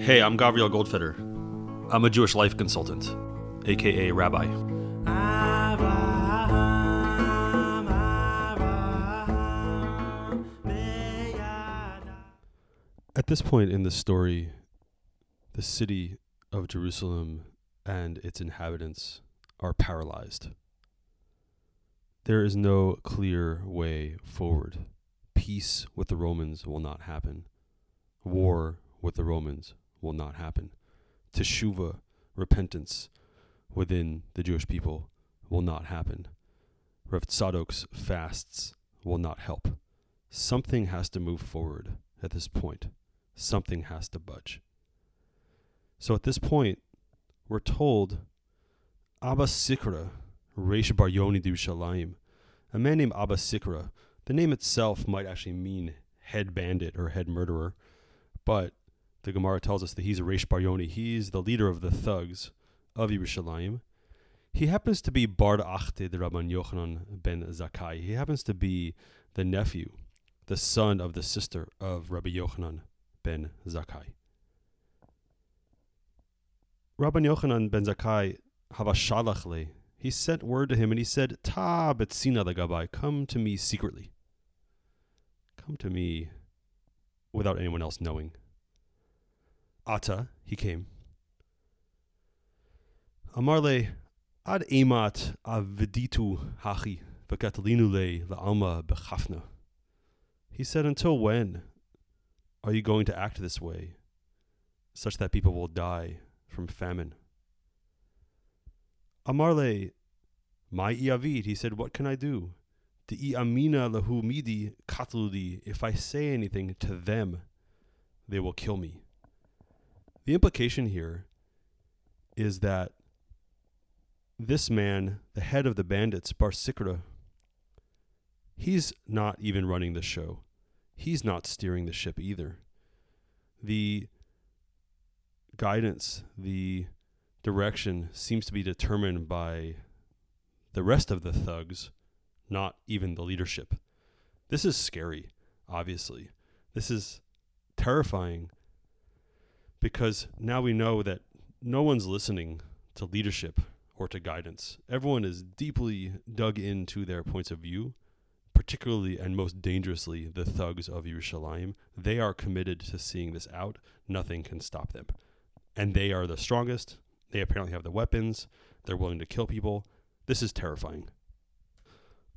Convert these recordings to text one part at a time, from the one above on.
Hey, I'm Gabriel Goldfeder. I'm a Jewish life consultant, aka rabbi. At this point in the story, the city of Jerusalem and its inhabitants are paralyzed. There is no clear way forward. Peace with the Romans will not happen. War with the Romans will not happen. Teshuva, repentance within the Jewish people will not happen. Rav Tzadok's fasts will not help. Something has to move forward at this point. Something has to budge. So at this point, we're told Abba Sikra, Reish Bar Yoni Shalayim, a man named Abba Sikra. The name itself might actually mean head bandit or head murderer, but the Gemara tells us that he's a Reish Bar Yoni. He's the leader of the thugs of Yerushalayim. He happens to be Bar Achte the Rabban Yochanan ben Zakkai. He happens to be the nephew, the son of the sister of Rabbi Yochanan ben Zakkai. Rabban Yochanan ben Zakkai havashalachle. He sent word to him and he said, Ta betzina legabai, come to me secretly. Come to me without anyone else knowing. Ata, he came. Amarle ad emat aviditu hachi le la'alma bechafna. He said, Until when are you going to act this way, such that people will die from famine? Amarle, my iavid, he said, What can I do? The amina lahu midi katludi. If I say anything to them, they will kill me. The implication here is that this man, the head of the bandits, Bar Sikra, he's not even running the show. He's not steering the ship either. The guidance, the direction seems to be determined by the rest of the thugs, not even the leadership. This is scary, obviously. This is terrifying because now we know that no one's listening to leadership or to guidance. Everyone is deeply dug into their points of view, particularly and most dangerously the thugs of Yerushalayim. They are committed to seeing this out. Nothing can stop them. And they are the strongest. They apparently have the weapons. They're willing to kill people. This is terrifying.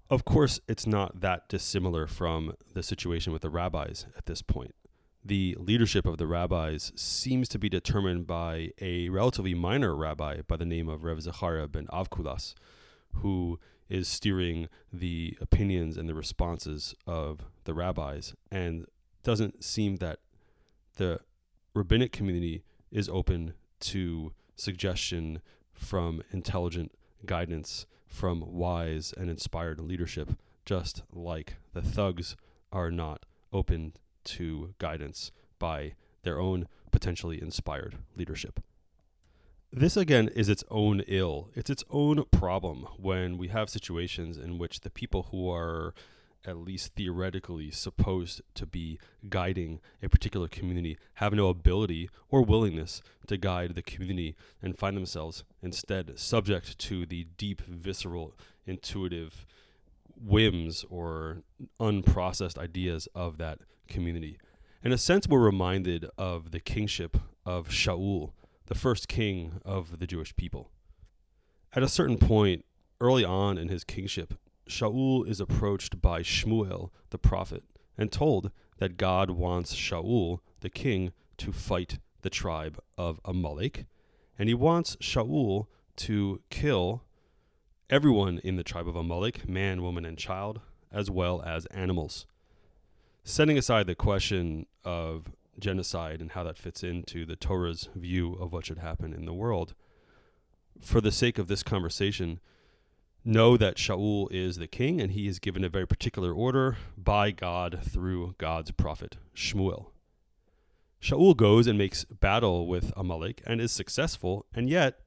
Of course, it's not that dissimilar from the situation with the rabbis at this point the leadership of the rabbis seems to be determined by a relatively minor rabbi by the name of Rav Zechariah ben Avkulas, who is steering the opinions and the responses of the rabbis, and doesn't seem that the rabbinic community is open to suggestion from intelligent guidance from wise and inspired leadership, just like the thugs are not open to guidance by their own potentially inspired leadership. This again is its own ill. It's its own problem when we have situations in which the people who are at least theoretically supposed to be guiding a particular community have no ability or willingness to guide the community and find themselves instead subject to the deep, visceral, intuitive whims or unprocessed ideas of that community. In a sense, we're reminded of the kingship of Shaul, the first king of the Jewish people. At a certain point, early on in his kingship, Shaul is approached by Shmuel, the prophet, and told that God wants Shaul, the king, to fight the tribe of Amalek, and he wants Shaul to kill everyone in the tribe of Amalek, man, woman, and child, as well as animals setting aside the question of genocide and how that fits into the Torah's view of what should happen in the world, for the sake of this conversation, know that Shaul is the king and he is given a very particular order by God through God's prophet, Shmuel. Shaul goes and makes battle with Amalek and is successful, and yet,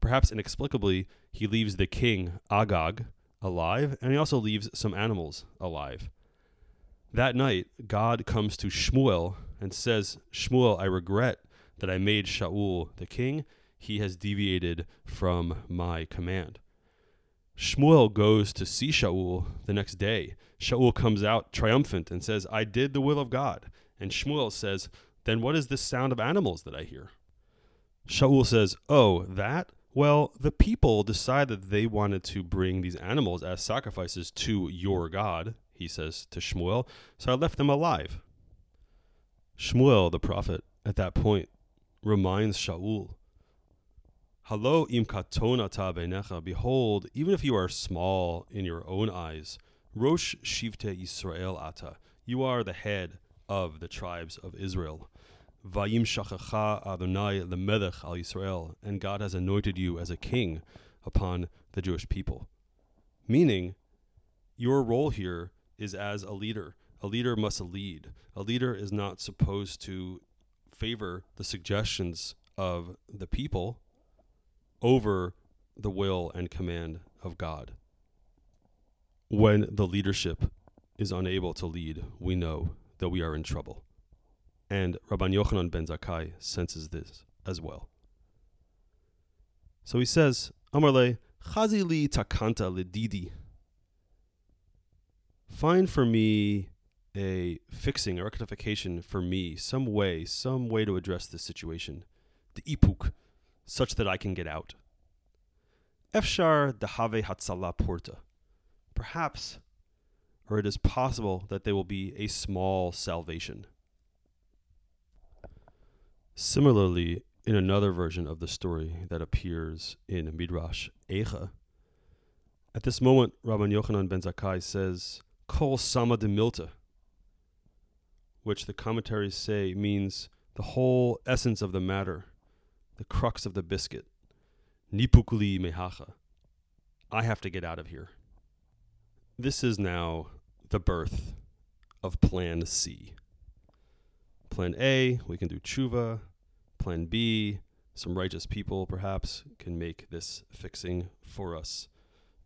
perhaps inexplicably, he leaves the king, Agag, alive, and he also leaves some animals alive. That night, God comes to Shmuel and says, Shmuel, I regret that I made Shaul the king, he has deviated from my command. Shmuel goes to see Shaul the next day. Shaul comes out triumphant and says, I did the will of God. And Shmuel says, Then what is this sound of animals that I hear? Shaul says, Oh, that? Well, the people decided that they wanted to bring these animals as sacrifices to your God, he says to Shmuel, so I left them alive. Shmuel, the prophet, at that point, reminds Shaul, Hallo im katonata benecha, behold, even if you are small in your own eyes, Rosh Shivte Israel ata, you are the head of the tribes of Israel. Vayim shachacha Adonai lemelech al Yisrael, and God has anointed you as a king upon the Jewish people. Meaning, your role here is as a leader. A leader must lead. A leader is not supposed to favor the suggestions of the people over the will and command of God. When the leadership is unable to lead, we know that we are in trouble. And Rabban Yochanan ben Zakkai senses this as well. So he says, Amarle, Chazili takanta ledidi. Find for me a fixing, a rectification for me, some way, some way to address this situation. The ipuk, such that I can get out. Efshar dahave hatzala porta. Perhaps, or it is possible that there will be a small salvation. Similarly, in another version of the story that appears in Midrash Eicha, at this moment, Rabban Yochanan ben Zakkai says, Kol sama de milta, which the commentaries say means the whole essence of the matter, the crux of the biscuit. Nipukli mehacha. I have to get out of here. This is now the birth of Plan C. Plan A, we can do tshuva. Plan B, some righteous people perhaps can make this fixing for us.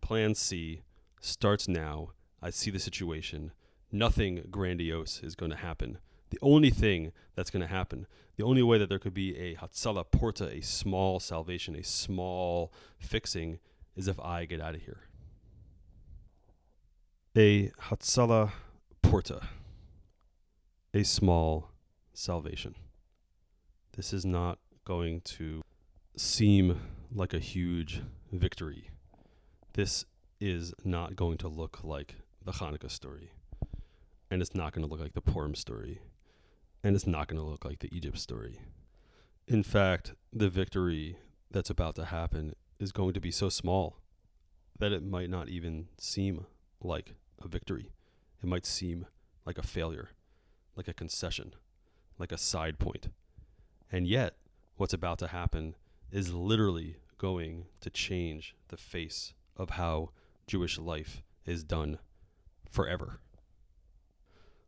Plan C starts now. I see the situation. Nothing grandiose is going to happen. The only thing that's going to happen, the only way that there could be a Hatzala Porta, a small salvation, a small fixing, is if I get out of here. A Hatzala Porta, a small salvation. This is not going to seem like a huge victory. This is not going to look like the Hanukkah story. And it's not going to look like the Purim story. And it's not going to look like the Egypt story. In fact, the victory that's about to happen is going to be so small that it might not even seem like a victory. It might seem like a failure, like a concession, like a side point. And yet, what's about to happen is literally going to change the face of how Jewish life is done forever.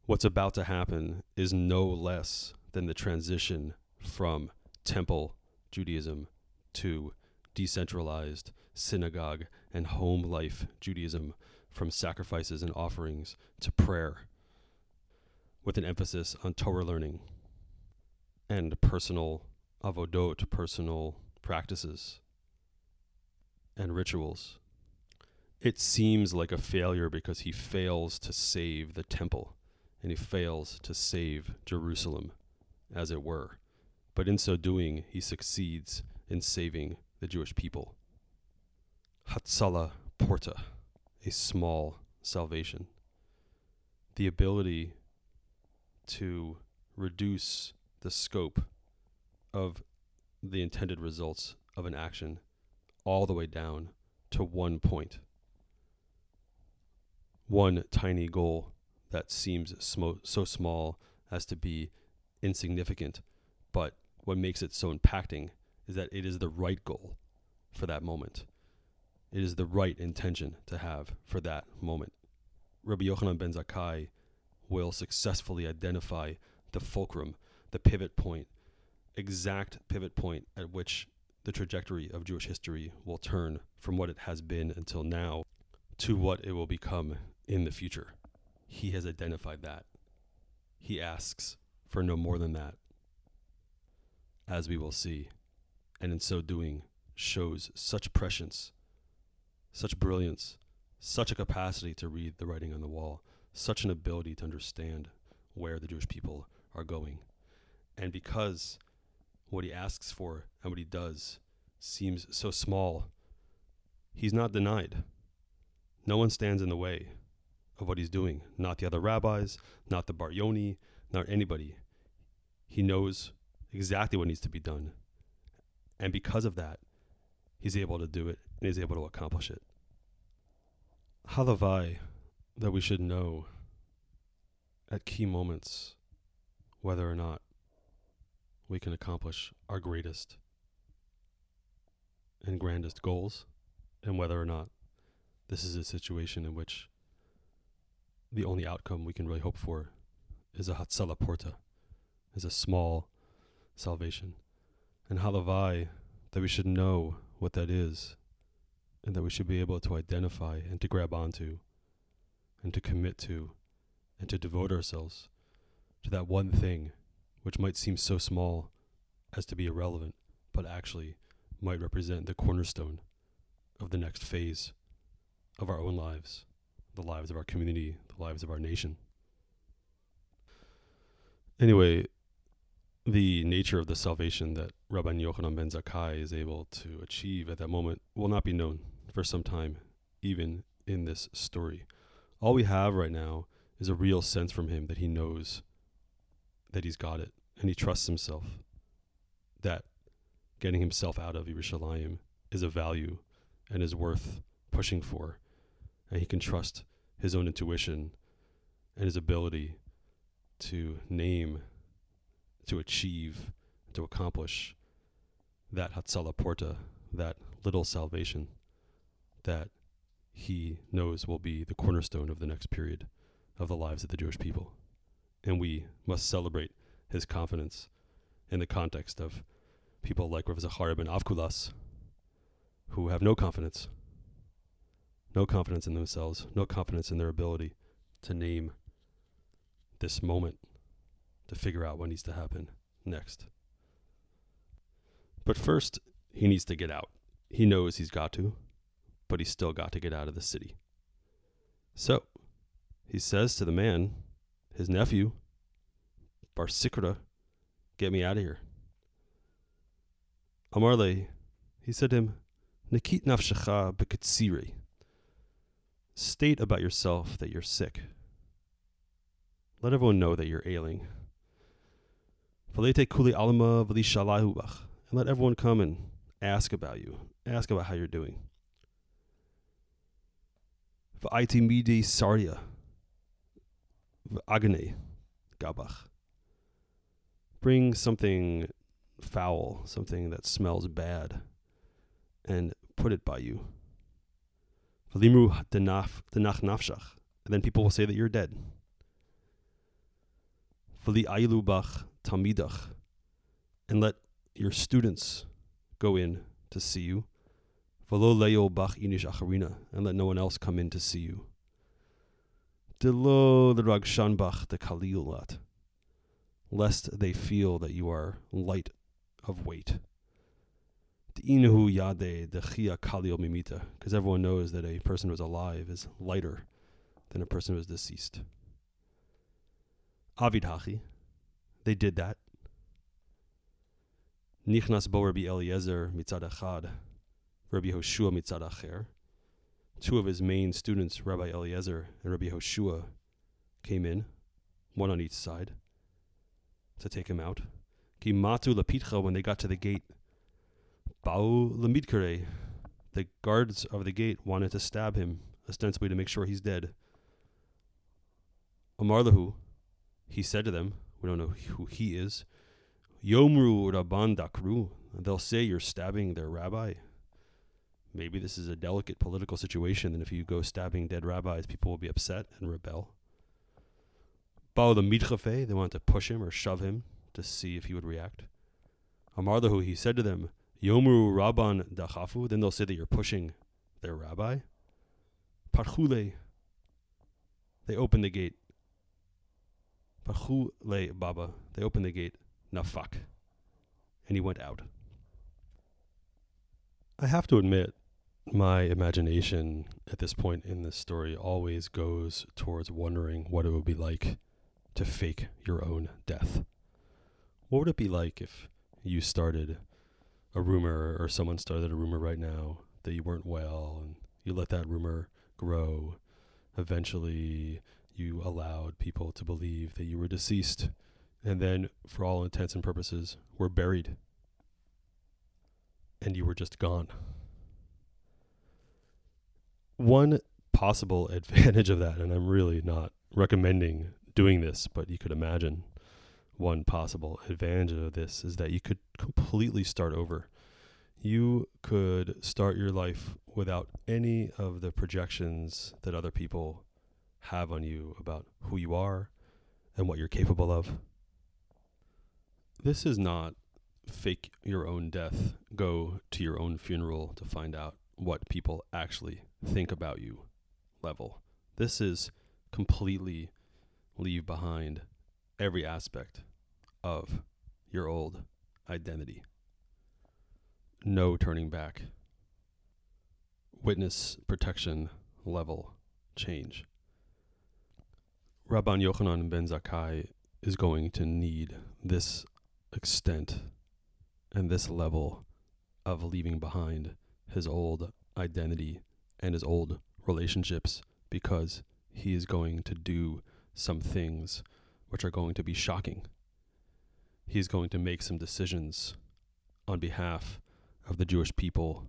What's about to happen is no less than the transition from temple Judaism to decentralized synagogue and home life Judaism, from sacrifices and offerings to prayer, with an emphasis on Torah learning and personal avodot, personal practices and rituals. It seems like a failure because he fails to save the temple and he fails to save Jerusalem, as it were. But in so doing, he succeeds in saving the Jewish people. Hatzala Porta, a small salvation. The ability to reduce the scope of the intended results of an action all the way down to one point, one tiny goal that seems so small as to be insignificant, but what makes it so impacting is that it is the right goal for that moment. It is the right intention to have for that moment. Rabbi Yochanan ben Zakkai will successfully identify the fulcrum the pivot point, exact pivot point at which the trajectory of Jewish history will turn from what it has been until now to what it will become in the future. He has identified that. He asks for no more than that. as we will see, and in so doing shows such prescience, such brilliance, such a capacity to read the writing on the wall, such an ability to understand where the Jewish people are going. And because what he asks for and what he does seems so small, he's not denied. No one stands in the way of what he's doing. Not the other rabbis, not the Bar Yoni, not anybody. He knows exactly what needs to be done. And because of that, he's able to do it and he's able to accomplish it. Halavai that we should know at key moments whether or not we can accomplish our greatest and grandest goals and whether or not this is a situation in which the only outcome we can really hope for is a Hatzalah Porta, is a small salvation. And Halavai, that we should know what that is, and that we should be able to identify and to grab onto, and to commit to, and to devote ourselves to that one thing which might seem so small as to be irrelevant, but actually might represent the cornerstone of the next phase of our own lives, the lives of our community, the lives of our nation. Anyway, the nature of the salvation that Rabbi Yochanan ben Zakkai is able to achieve at that moment will not be known for some time, even in this story. All we have right now is a real sense from him that he knows that he's got it and he trusts himself that getting himself out of Yerushalayim is a value and is worth pushing for. And he can trust his own intuition and his ability to name, to achieve, to accomplish that Hatzalah Porta, that little salvation that he knows will be the cornerstone of the next period of the lives of the Jewish people. And we must celebrate his confidence in the context of people like Rav Zachariah ben Avkulas, who have no confidence, no confidence in themselves, no confidence in their ability to name this moment, to figure out what needs to happen next. But first, he needs to get out. He knows he's got to, but he's still got to get out of the city. So, he says to the man, his nephew, Bar Sikra, get me out of here. Amarle, he said to him, Nikit nafshecha beketsiri. State about yourself that you're sick. Let everyone know that you're ailing. Valete kuli alma Vli Shalahubach, And let everyone come and ask about you. Ask about how you're doing. V'aiti midi sarya. V'agane gabach. Bring something foul, something that smells bad, and put it by you. And then people will say that you're dead. tamidach, and let your students go in to see you. V'lo leo bach inish acharina. and let no one else come in to see you. Delo the ragshanbach the kalilat, lest they feel that you are light of weight. De inuhu yade de chia kalil mimita, Because everyone knows that a person who is alive is lighter than a person who is deceased. Avid Avidhachi, they did that. Nichnas bo Rabbi Eliezer mitzad achad, Rabbi Hoshua mitzad acher. Two of his main students, Rabbi Eliezer and Rabbi Hoshua, came in, one on each side, to take him out. Ki matu lapitcha, when they got to the gate, bau lamidkare, the guards of the gate wanted to stab him, ostensibly to make sure he's dead. Amarlahu, he said to them, we don't know who he is, Yomru Rabban Dakru, they'll say you're stabbing their rabbi. Maybe this is a delicate political situation, and if you go stabbing dead rabbis, people will be upset and rebel. Bao the Midchafe, they want to push him or shove him to see if he would react. Amarlahu, he said to them, Yomru Rabban Dachafu, then they'll say that you're pushing their rabbi. Parchule, they open the gate. Parchule Baba, they open the gate. Nafak. and he went out. I have to admit, my imagination at this point in this story always goes towards wondering what it would be like to fake your own death. What would it be like if you started a rumor or someone started a rumor right now that you weren't well and you let that rumor grow? Eventually, you allowed people to believe that you were deceased and then, for all intents and purposes, were buried and you were just gone. One possible advantage of that, and I'm really not recommending doing this, but you could imagine one possible advantage of this is that you could completely start over. You could start your life without any of the projections that other people have on you about who you are and what you're capable of. This is not fake your own death, go to your own funeral to find out what people actually think about you level. This is completely leave behind every aspect of your old identity. No turning back. Witness protection level change. Rabban Yochanan ben Zakkai is going to need this extent and this level of leaving behind his old identity and his old relationships because he is going to do some things which are going to be shocking. He's going to make some decisions on behalf of the Jewish people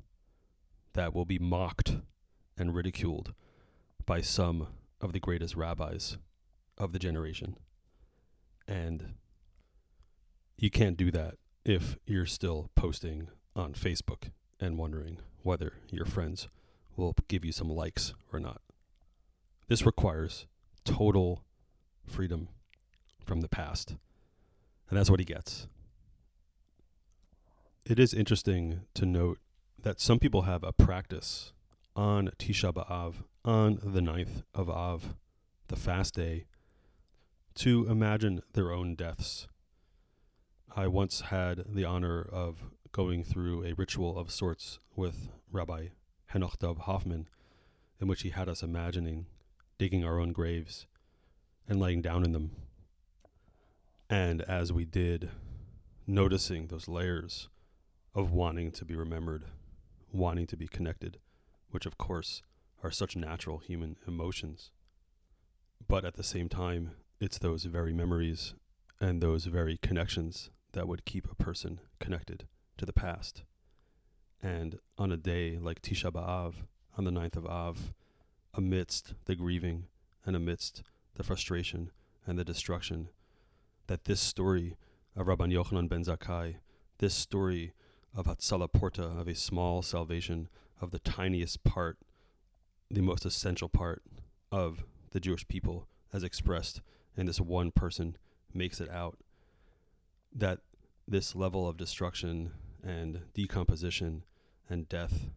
that will be mocked and ridiculed by some of the greatest rabbis of the generation. And you can't do that if you're still posting on Facebook and wondering whether your friends will give you some likes or not. This requires total freedom from the past. And that's what he gets. It is interesting to note that some people have a practice on Tisha B'Av, on the ninth of Av, the fast day, to imagine their own deaths. I once had the honor of going through a ritual of sorts with Rabbi Henoch Hoffman, in which he had us imagining digging our own graves and laying down in them. And as we did, noticing those layers of wanting to be remembered, wanting to be connected, which of course are such natural human emotions. But at the same time, it's those very memories and those very connections that would keep a person connected to the past. And on a day like Tisha B'Av, on the ninth of Av, amidst the grieving and amidst the frustration and the destruction, that this story of Rabban Yochanan ben Zakkai, this story of Hatzalah Porta, of a small salvation, of the tiniest part, the most essential part of the Jewish people, as expressed in this one person, makes it out. That this level of destruction and decomposition and death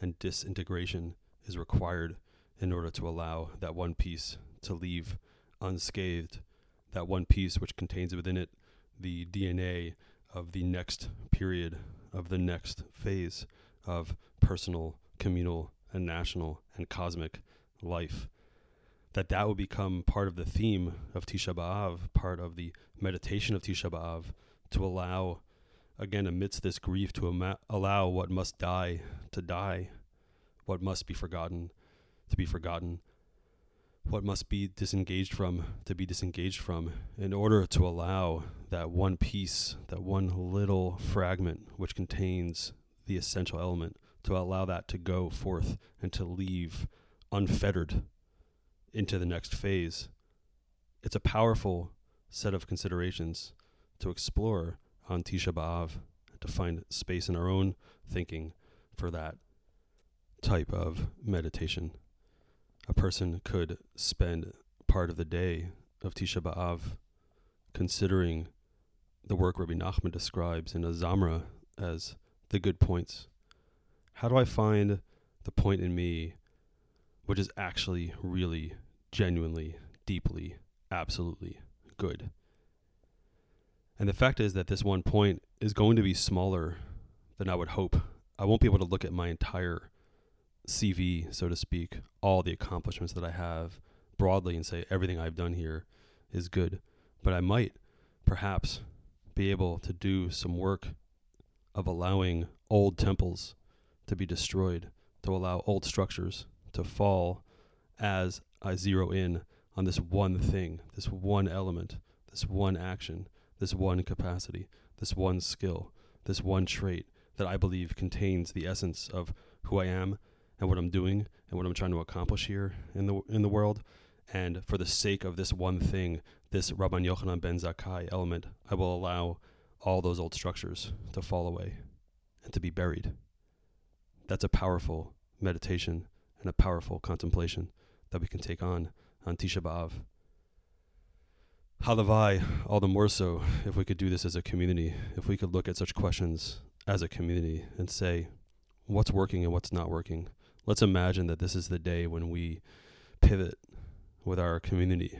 and disintegration is required in order to allow that one piece to leave unscathed, that one piece which contains within it the DNA of the next period, of the next phase of personal, communal, and national and cosmic life. That that will become part of the theme of Tisha B'Av, part of the meditation of Tisha B'Av, to allow again, amidst this grief, to ama- allow what must die to die, what must be forgotten to be forgotten, what must be disengaged from to be disengaged from, in order to allow that one piece, that one little fragment which contains the essential element, to allow that to go forth and to leave unfettered into the next phase. It's a powerful set of considerations to explore on Tisha B'Av to find space in our own thinking for that type of meditation. A person could spend part of the day of Tisha B'Av considering the work Rabbi Nachman describes in Azamra as the good points. How do I find the point in me which is actually really, genuinely, deeply, absolutely good? And the fact is that this one point is going to be smaller than I would hope. I won't be able to look at my entire CV, so to speak, all the accomplishments that I have broadly and say everything I've done here is good. But I might perhaps be able to do some work of allowing old temples to be destroyed, to allow old structures to fall as I zero in on this one thing, this one element, this one action, this one capacity, this one skill, this one trait that I believe contains the essence of who I am and what I'm doing and what I'm trying to accomplish here in the in the world. And for the sake of this one thing, this Rabban Yochanan ben Zakkai element, I will allow all those old structures to fall away and to be buried. That's a powerful meditation and a powerful contemplation that we can take on on Tisha B'Av. Halavai, all the more so if we could do this as a community, if we could look at such questions as a community and say, what's working and what's not working. Let's imagine that this is the day when we pivot with our community,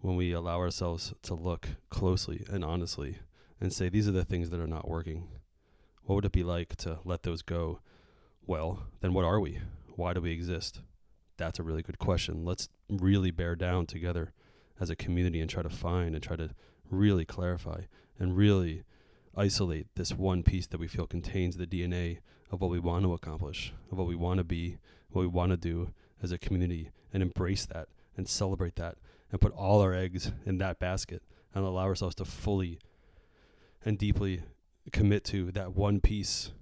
when we allow ourselves to look closely and honestly and say, these are the things that are not working. What would it be like to let those go? Well, then what are we? Why do we exist? That's a really good question. Let's really bear down together as a community and try to find and try to really clarify and really isolate this one piece that we feel contains the DNA of what we want to accomplish, of what we want to be, what we want to do as a community, and embrace that and celebrate that and put all our eggs in that basket and allow ourselves to fully and deeply commit to that one piece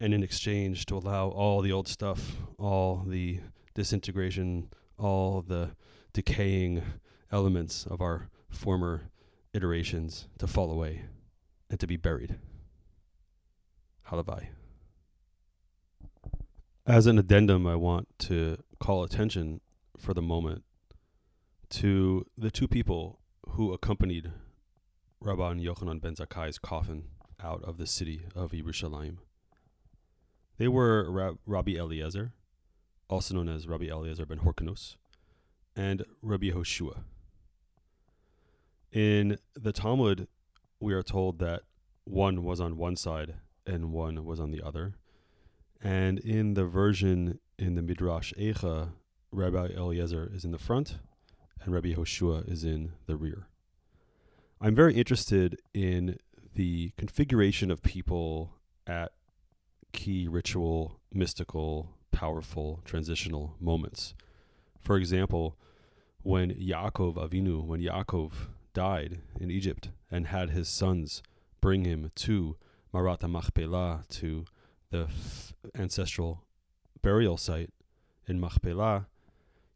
and in exchange to allow all the old stuff, all the disintegration, all the decaying elements of our former iterations to fall away and to be buried. Halavai. As an addendum, I want to call attention for the moment to the two people who accompanied Rabban Yochanan ben Zakkai's coffin out of the city of Yerushalayim. They were Rab- Rabbi Eliezer, also known as Rabbi Eliezer ben Horkanus, and Rabbi Yehoshua. In the Talmud, we are told that one was on one side and one was on the other. And in the version in the Midrash Eicha, Rabbi Eliezer is in the front and Rabbi Hoshua is in the rear. I'm very interested in the configuration of people at key ritual, mystical, powerful, transitional moments. For example, when Yaakov Avinu, when Yaakov died in Egypt and had his sons bring him to Marat Machpelah, to the f- ancestral burial site in Machpelah,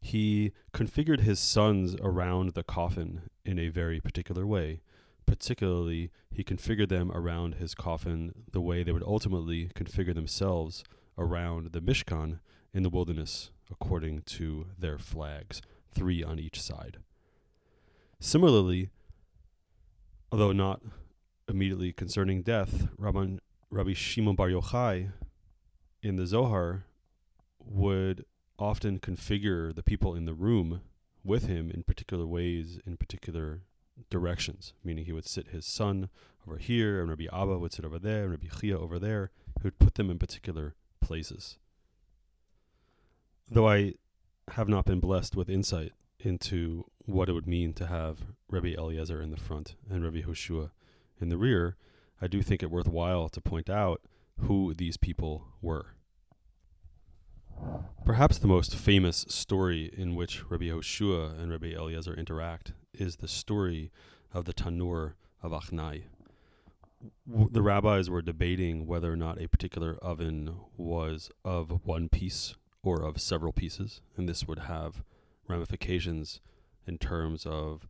he configured his sons around the coffin in a very particular way. Particularly, he configured them around his coffin the way they would ultimately configure themselves around the Mishkan in the wilderness, according to their flags, three on each side. Similarly, although not immediately concerning death, Rabban, Rabbi Shimon Bar Yochai in the Zohar would often configure the people in the room with him in particular ways, in particular directions, meaning he would sit his son over here, and Rabbi Abba would sit over there, and Rabbi Chiya over there. He would put them in particular places. Though I have not been blessed with insight into what it would mean to have Rabbi Eliezer in the front and Rabbi Hoshua in the rear, I do think it worthwhile to point out who these people were. Perhaps the most famous story in which Rabbi Hoshua and Rabbi Eliezer interact is the story of the Tanur of Achnai. The rabbis were debating whether or not a particular oven was of one piece or of several pieces, and this would have ramifications in terms of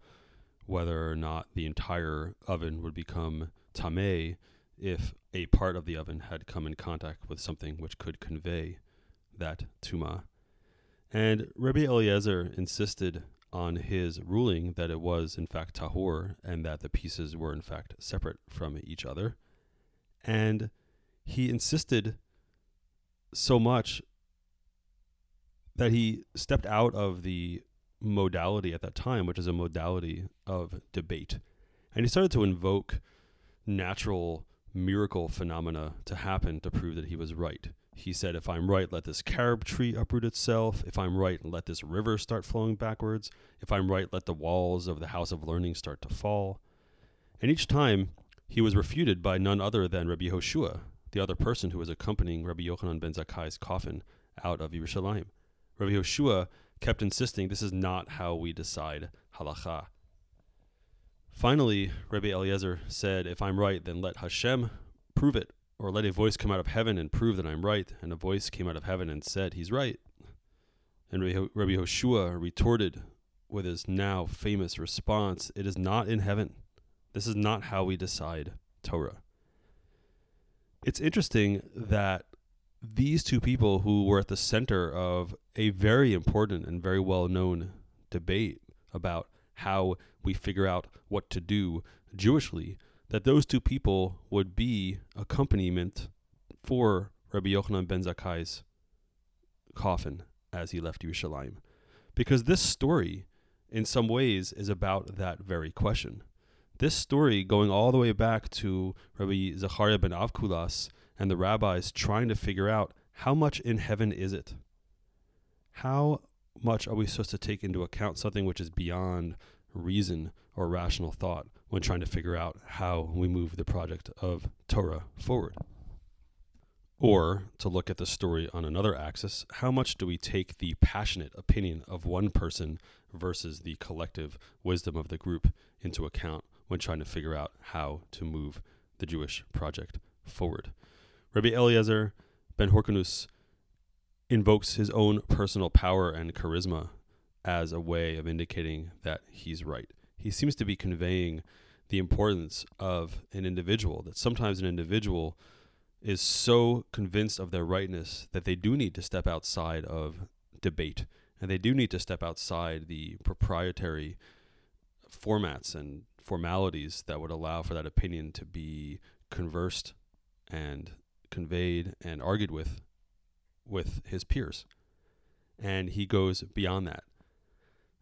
whether or not the entire oven would become tameh if a part of the oven had come in contact with something which could convey that tuma. And Rabbi Eliezer insisted on his ruling that it was in fact tahor and that the pieces were in fact separate from each other. And he insisted so much that he stepped out of the modality at that time, which is a modality of debate. And he started to invoke natural miracle phenomena to happen to prove that he was right. He said, If I'm right, let this carob tree uproot itself. If I'm right, let this river start flowing backwards. If I'm right, let the walls of the house of learning start to fall. And each time he was refuted by none other than Rabbi Hoshua, the other person who was accompanying Rabbi Yochanan ben Zakkai's coffin out of Yerushalayim. Rabbi Yoshua kept insisting this is not how we decide halacha. Finally, Rabbi Eliezer said, If I'm right, then let Hashem prove it, or let a voice come out of heaven and prove that I'm right. And a voice came out of heaven and said, He's right. And Rabbi Hoshua retorted with his now famous response, It is not in heaven. This is not how we decide Torah. It's interesting that these two people who were at the center of a very important and very well known debate about how we figure out what to do Jewishly, that those two people would be accompaniment for Rabbi Yochanan ben Zakkai's coffin as he left Yerushalayim. Because this story, in some ways, is about that very question. This story, going all the way back to Rabbi Zachariah ben Avkulas and the rabbis trying to figure out how much in heaven is it? How much are we supposed to take into account something which is beyond reason or rational thought when trying to figure out how we move the project of Torah forward? Or, to look at the story on another axis, how much do we take the passionate opinion of one person versus the collective wisdom of the group into account when trying to figure out how to move the Jewish project forward? Rabbi Eliezer ben Horkanus invokes his own personal power and charisma as a way of indicating that he's right. He seems to be conveying the importance of an individual, that sometimes an individual is so convinced of their rightness that they do need to step outside of debate and they do need to step outside the proprietary formats and formalities that would allow for that opinion to be conversed and conveyed and argued with with his peers. And he goes beyond that.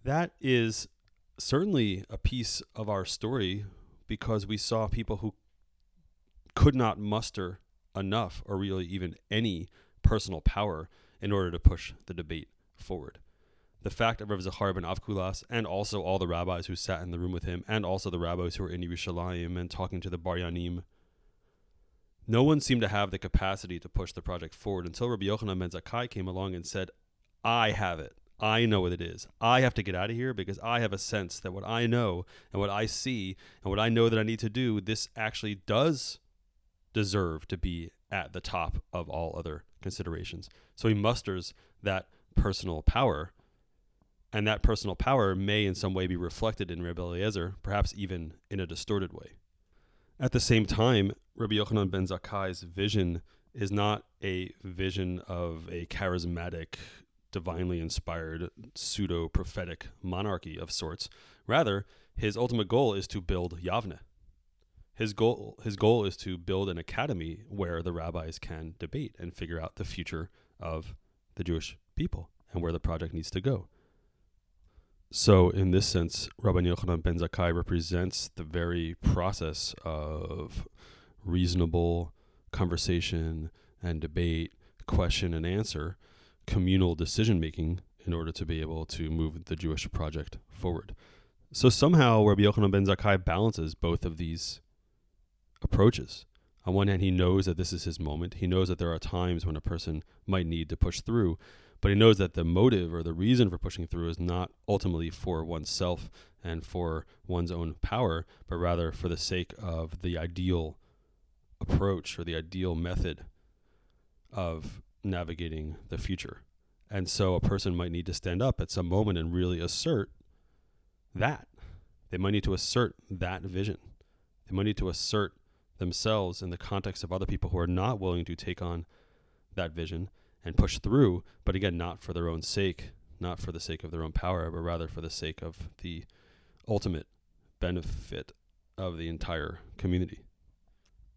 That is certainly a piece of our story because we saw people who could not muster enough or really even any personal power in order to push the debate forward. The fact of Rav Zachar ben Avkulas and also all the rabbis who sat in the room with him and also the rabbis who were in Yerushalayim and talking to the Baryanim no one seemed to have the capacity to push the project forward until Rabbi Yochanan ben Zakkai came along and said, I have it. I know what it is. I have to get out of here because I have a sense that what I know and what I see and what I know that I need to do, this actually does deserve to be at the top of all other considerations. So he musters that personal power, and that personal power may in some way be reflected in Rabbi Eliezer, perhaps even in a distorted way. At the same time, Rabbi Yochanan ben Zakkai's vision is not a vision of a charismatic, divinely inspired, pseudo prophetic monarchy of sorts. Rather, his ultimate goal is to build Yavne. His goal, his goal is to build an academy where the rabbis can debate and figure out the future of the Jewish people and where the project needs to go. So, in this sense, Rabbi Yochanan ben Zakkai represents the very process of reasonable conversation and debate, question and answer, communal decision making in order to be able to move the Jewish project forward. So, somehow, Rabbi Yochanan ben Zakkai balances both of these approaches. On one hand, he knows that this is his moment. He knows that there are times when a person might need to push through, but he knows that the motive or the reason for pushing through is not ultimately for oneself and for one's own power, but rather for the sake of the ideal approach or the ideal method of navigating the future. And so a person might need to stand up at some moment and really assert that. They might need to assert that vision. They might need to assert themselves in the context of other people who are not willing to take on that vision and push through, but again, not for their own sake, not for the sake of their own power, but rather for the sake of the ultimate benefit of the entire community.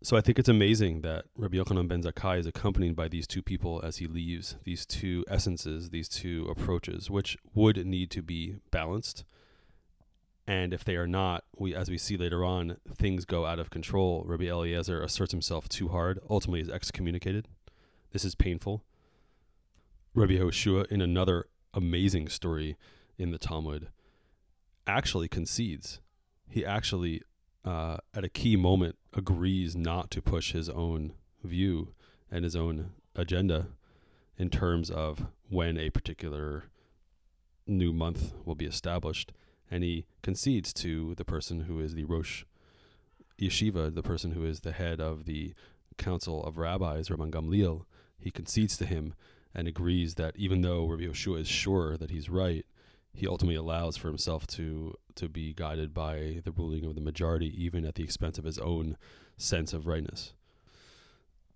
So I think it's amazing that Rabbi Yochanan ben Zakkai is accompanied by these two people as he leaves, these two essences, these two approaches, which would need to be balanced And if they are not, we as we see later on, things go out of control. Rabbi Eliezer asserts himself too hard, ultimately is excommunicated. This is painful. Rabbi Yehoshua, in another amazing story in the Talmud, actually concedes. He actually, uh, at a key moment, agrees not to push his own view and his own agenda in terms of when a particular new month will be established. And he concedes to the person who is the Rosh Yeshiva, the person who is the head of the Council of Rabbis, Rabban Gamliel. He concedes to him and agrees that even though Rabbi Yehoshua is sure that he's right, he ultimately allows for himself to to be guided by the ruling of the majority, even at the expense of his own sense of rightness.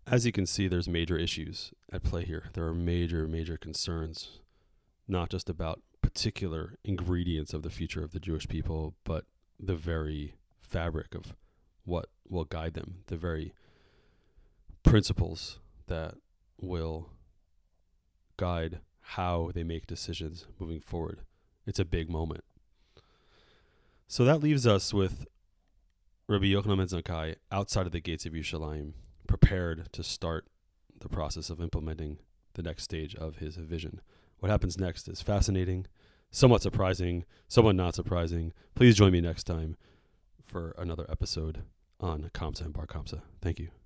As you can see, there's major issues at play here. There are major, major concerns, not just about particular ingredients of the future of the Jewish people, but the very fabric of what will guide them, the very principles that will guide how they make decisions moving forward. It's a big moment. So that leaves us with Rabbi Yochanan ben Zakkai outside of the gates of Yerushalayim, prepared to start the process of implementing the next stage of his vision. What happens next is fascinating, somewhat surprising, somewhat not surprising. Please join me next time for another episode on Kamtza and Bar Kamtza. Thank you.